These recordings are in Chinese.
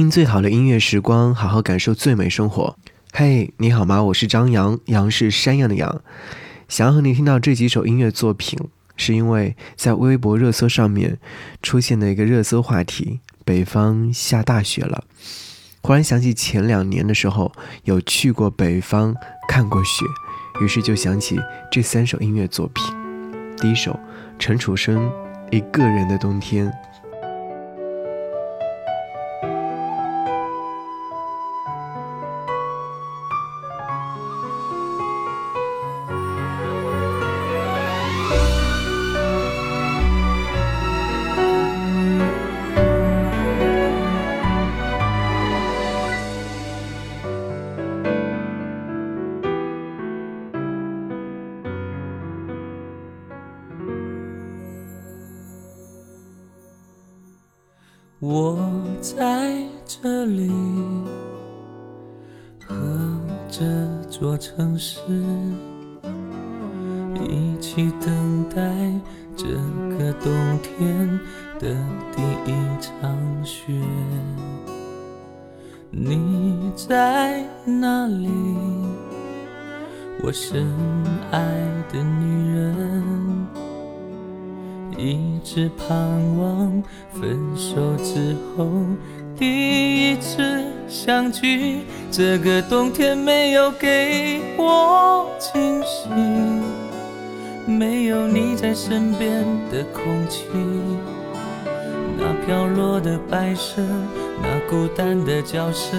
听最好的音乐时光，好好感受最美生活。嘿，你好吗？我是张扬，杨是山羊的羊。想要和你听到这几首音乐作品，是因为在微博热搜上面出现的一个热搜话题：北方下大雪了。忽然想起前两年的时候有去过北方看过雪，于是就想起这三首音乐作品。第一首，陈楚生《一个人的冬天》。城市一起等待这个冬天的第一场雪。你在哪里？我深爱的女人。一直盼望分手之后第一次相聚。这个冬天没有给我惊喜，没有你在身边的空气，那飘落的白色，那孤单的叫声，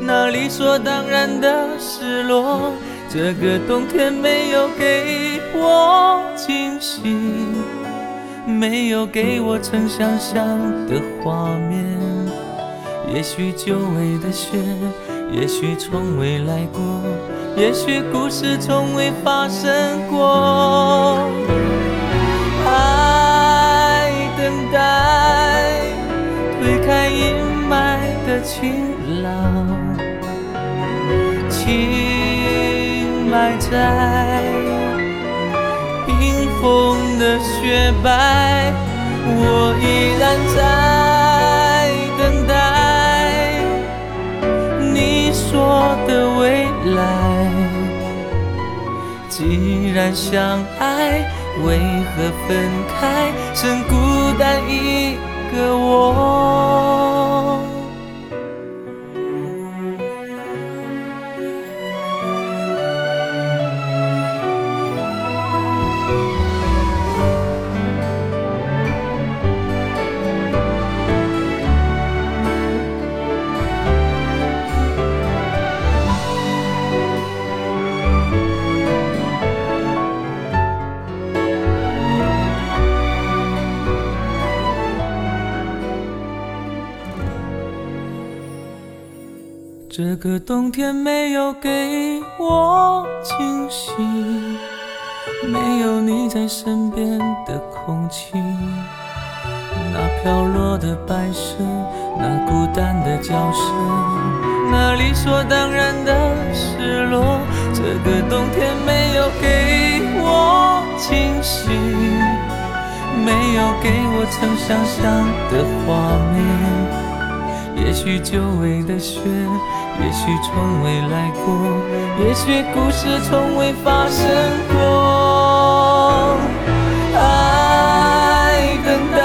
那理所当然的失落。这个冬天没有给我惊喜。没有给我曾想象的画面，也许久违的雪，也许从未来过，也许故事从未发生过。爱等待，推开阴霾的晴朗，情埋在。冰封的雪白，我依然在的未来。既然相爱，为何分开，剩孤单一个我？个冬天没有给我惊喜，没有你在身边的空气，那飘落的白色，那孤单的叫声，那理所当然的失落。这个冬天没有给我惊喜，没有给我曾想象的画面，也许久违的雪。也许从未来过，也许故事从未发生过。爱等待，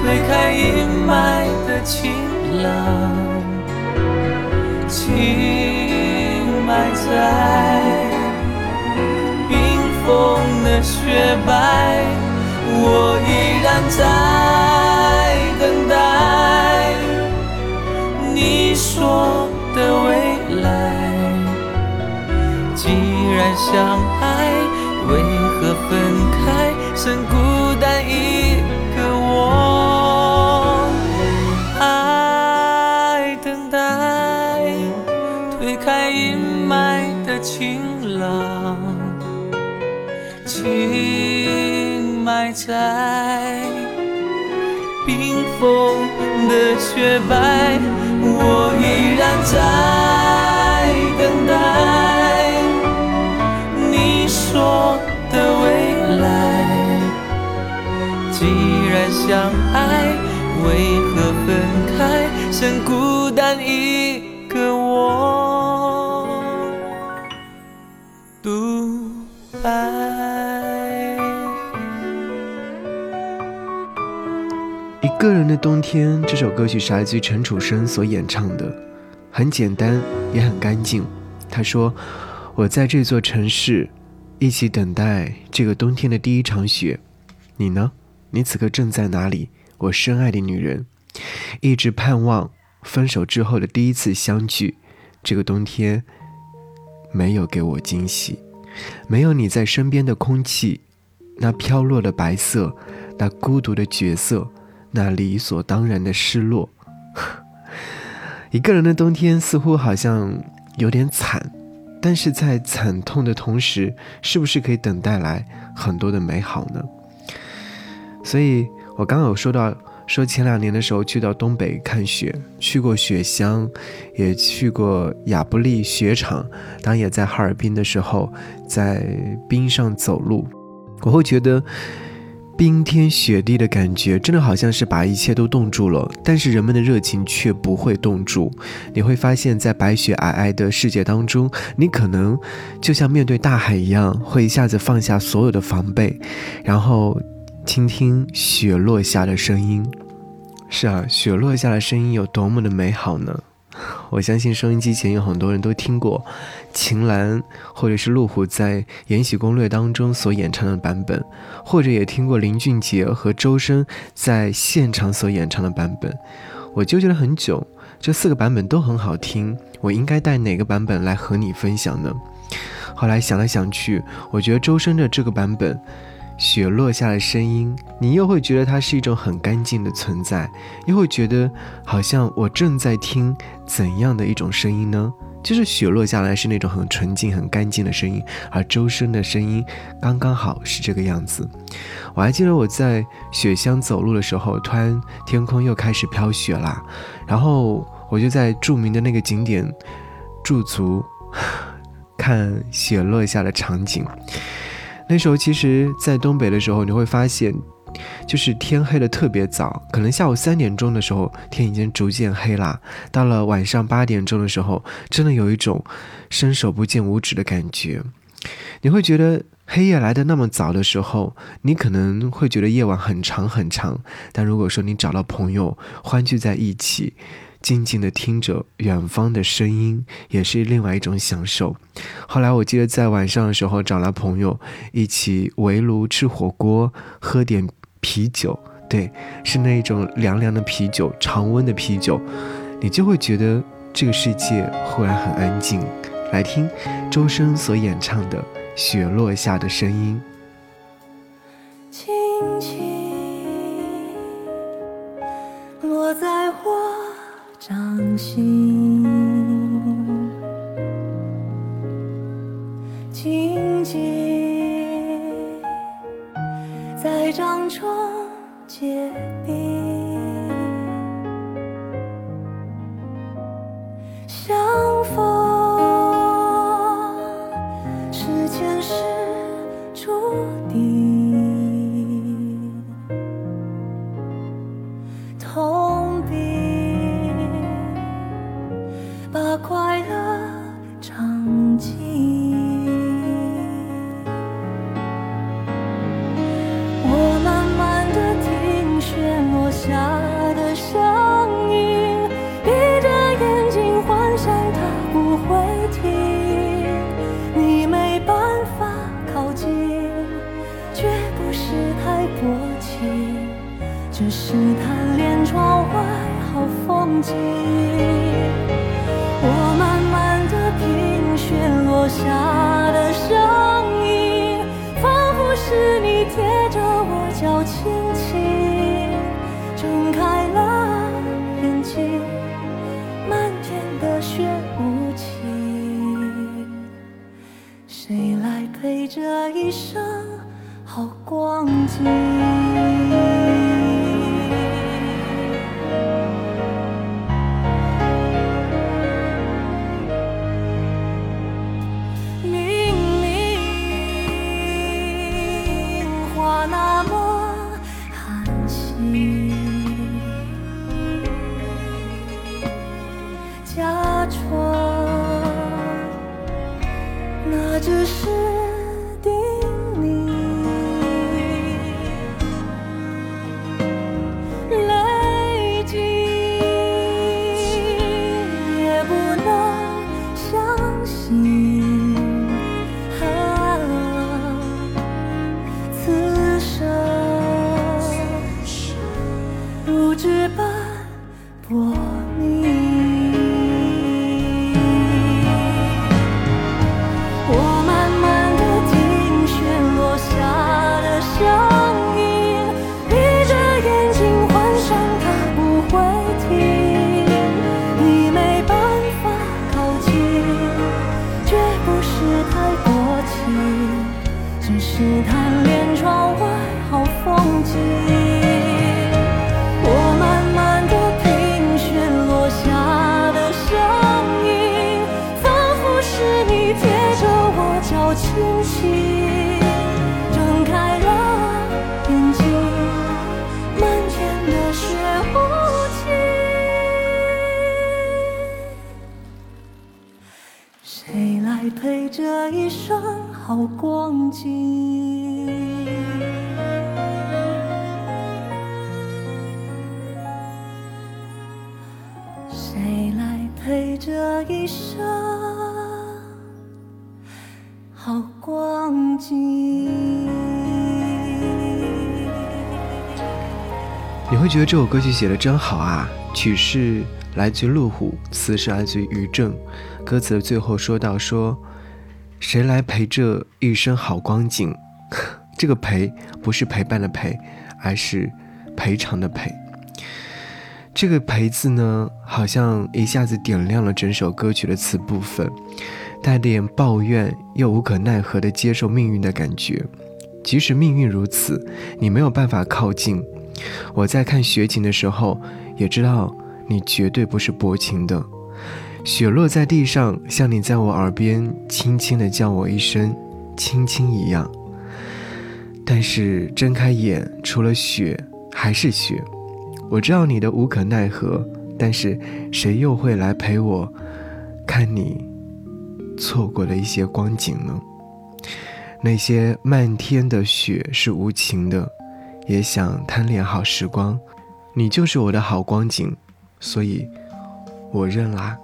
推开阴霾的晴朗，情埋在冰封的雪白，我依然在等待。你说的未来，既然相爱，为何分开，剩孤单一个我？爱等待，推开阴霾的晴朗，情埋在冰封的雪白。我依然在等待你说的未来。既然相爱，为何分开？剩孤单一个我独白。个人的冬天这首歌曲是来自于陈楚生所演唱的，很简单也很干净。他说：“我在这座城市，一起等待这个冬天的第一场雪。你呢？你此刻正在哪里？我深爱的女人，一直盼望分手之后的第一次相聚。这个冬天没有给我惊喜，没有你在身边的空气，那飘落的白色，那孤独的角色，那理所当然的失落。一个人的冬天似乎好像。”有点惨，但是在惨痛的同时，是不是可以等待来很多的美好呢？所以我刚刚有说到，说前两年的时候去到东北看雪，去过雪乡，也去过亚布力雪场，当也在哈尔滨的时候，在冰上走路，我会觉得。冰天雪地的感觉，真的好像是把一切都冻住了，但是人们的热情却不会冻住。你会发现在白雪皑皑的世界当中，你可能就像面对大海一样，会一下子放下所有的防备，然后倾听雪落下的声音。是啊，雪落下的声音有多么的美好呢？我相信收音机前有很多人都听过秦岚或者是陆虎在《延禧攻略》当中所演唱的版本，或者也听过林俊杰和周深在现场所演唱的版本。我纠结了很久，这四个版本都很好听，我应该带哪个版本来和你分享呢？后来想来想去，我觉得周深的这个版本。雪落下的声音，你又会觉得它是一种很干净的存在，又会觉得好像我正在听怎样的一种声音呢？就是雪落下来是那种很纯净、很干净的声音，而周深的声音刚刚好是这个样子。我还记得我在雪乡走路的时候，突然天空又开始飘雪啦，然后我就在著名的那个景点驻足，看雪落下的场景。那时候，其实，在东北的时候，你会发现，就是天黑的特别早，可能下午三点钟的时候，天已经逐渐黑了。到了晚上八点钟的时候，真的有一种伸手不见五指的感觉。你会觉得黑夜来的那么早的时候，你可能会觉得夜晚很长很长。但如果说你找到朋友，欢聚在一起。静静地听着远方的声音，也是另外一种享受。后来我记得在晚上的时候，找来朋友一起围炉吃火锅，喝点啤酒，对，是那种凉凉的啤酒，常温的啤酒，你就会觉得这个世界忽然很安静。来听周深所演唱的《雪落下的声音》。轻轻心，只是贪恋窗外好风景。我慢慢的品雪落下的声音，仿佛是你贴着我脚轻轻睁开了眼睛，漫天的雪无情，谁来陪这一生好光景？是贪恋窗外好风景。好光景？谁来陪这一生好光景？你会觉得这首歌曲写的真好啊！曲是来自于路虎，词是来自于于正。歌词的最后说到说，谁来陪这一生好光景？这个陪不是陪伴的陪，而是赔偿的赔。这个陪字呢，好像一下子点亮了整首歌曲的词部分，带点抱怨又无可奈何的接受命运的感觉。即使命运如此，你没有办法靠近。我在看雪景的时候，也知道你绝对不是薄情的。雪落在地上，像你在我耳边轻轻地叫我一声“亲亲”一样。但是睁开眼，除了雪还是雪。我知道你的无可奈何，但是谁又会来陪我看你错过的一些光景呢？那些漫天的雪是无情的，也想贪恋好时光。你就是我的好光景，所以我认啦。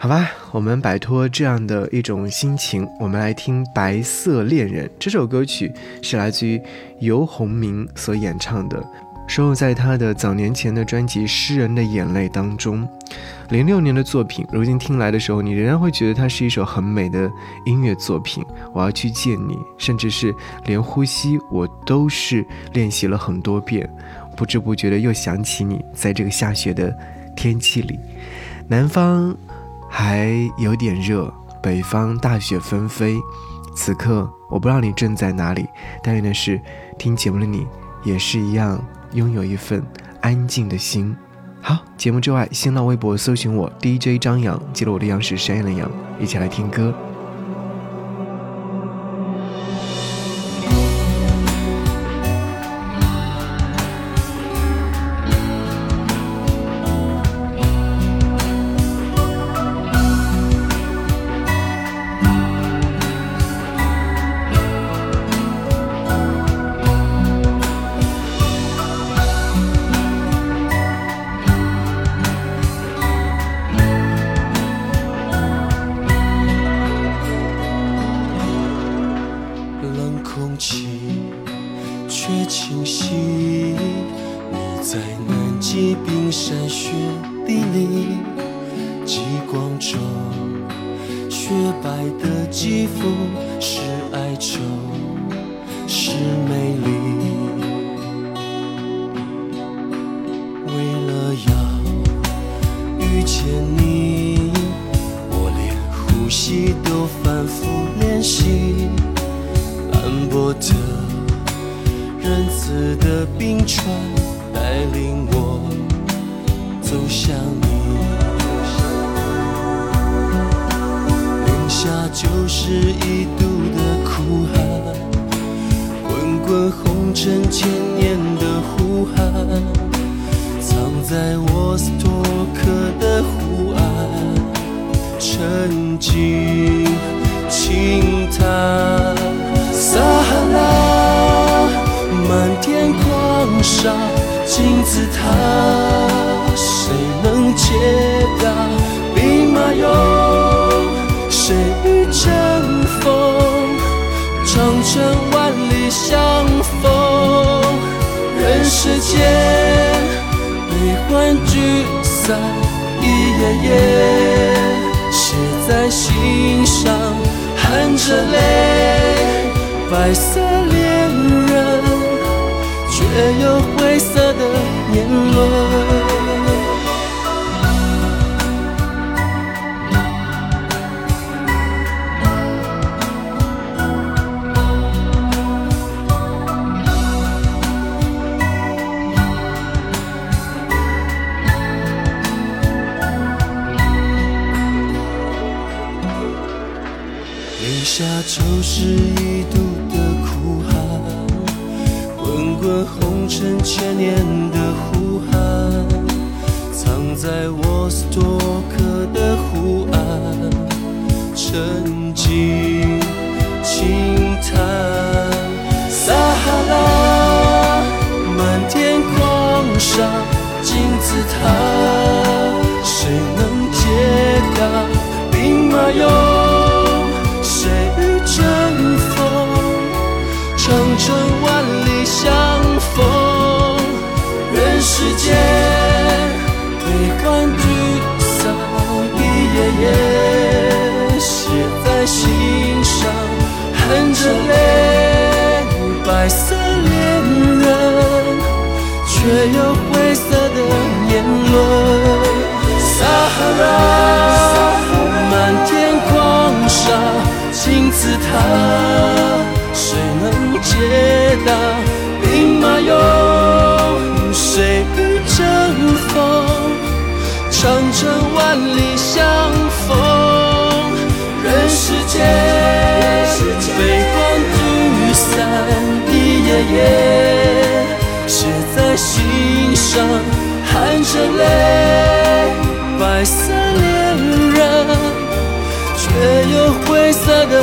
好吧，我们摆脱这样的一种心情，我们来听《白色恋人》这首歌曲，是来自于游鸿明所演唱的。收录在他的早年前的专辑《诗人的眼泪》当中，零六年的作品，如今听来的时候，你仍然会觉得它是一首很美的音乐作品。我要去见你，甚至是连呼吸我都是练习了很多遍，不知不觉的又想起你，在这个下雪的天气里，南方还有点热，北方大雪纷飞。此刻我不知道你正在哪里，但愿的是听节目的你也是一样。拥有一份安静的心。好，节目之外，新浪微博搜寻我 DJ 张扬，记录我的样是山羊的羊，一起来听歌。在南极冰山雪地里，极光中雪白的肌肤是哀愁，是美丽。为了要遇见你，我连呼吸都反复练习。斑驳的、仁慈的冰川带领我走向你。零下九十一度的酷寒，滚滚红尘千年的呼喊，藏在沃斯托克的湖岸。静轻叹。撒哈拉，满天狂沙，啊，谁能解答？兵马俑，谁与争锋？长城万里相逢，人世间悲欢聚散一页页，写在心上，含着泪，白色恋人，却有灰色的年轮。泪下就是一度的哭喊，滚滚红尘千年的，在沃斯托克的湖岸，沉静轻叹。着泪，白色恋人，却有灰色的年轮。撒哈拉，满天狂沙。金字塔，含着泪白色恋人却有灰色的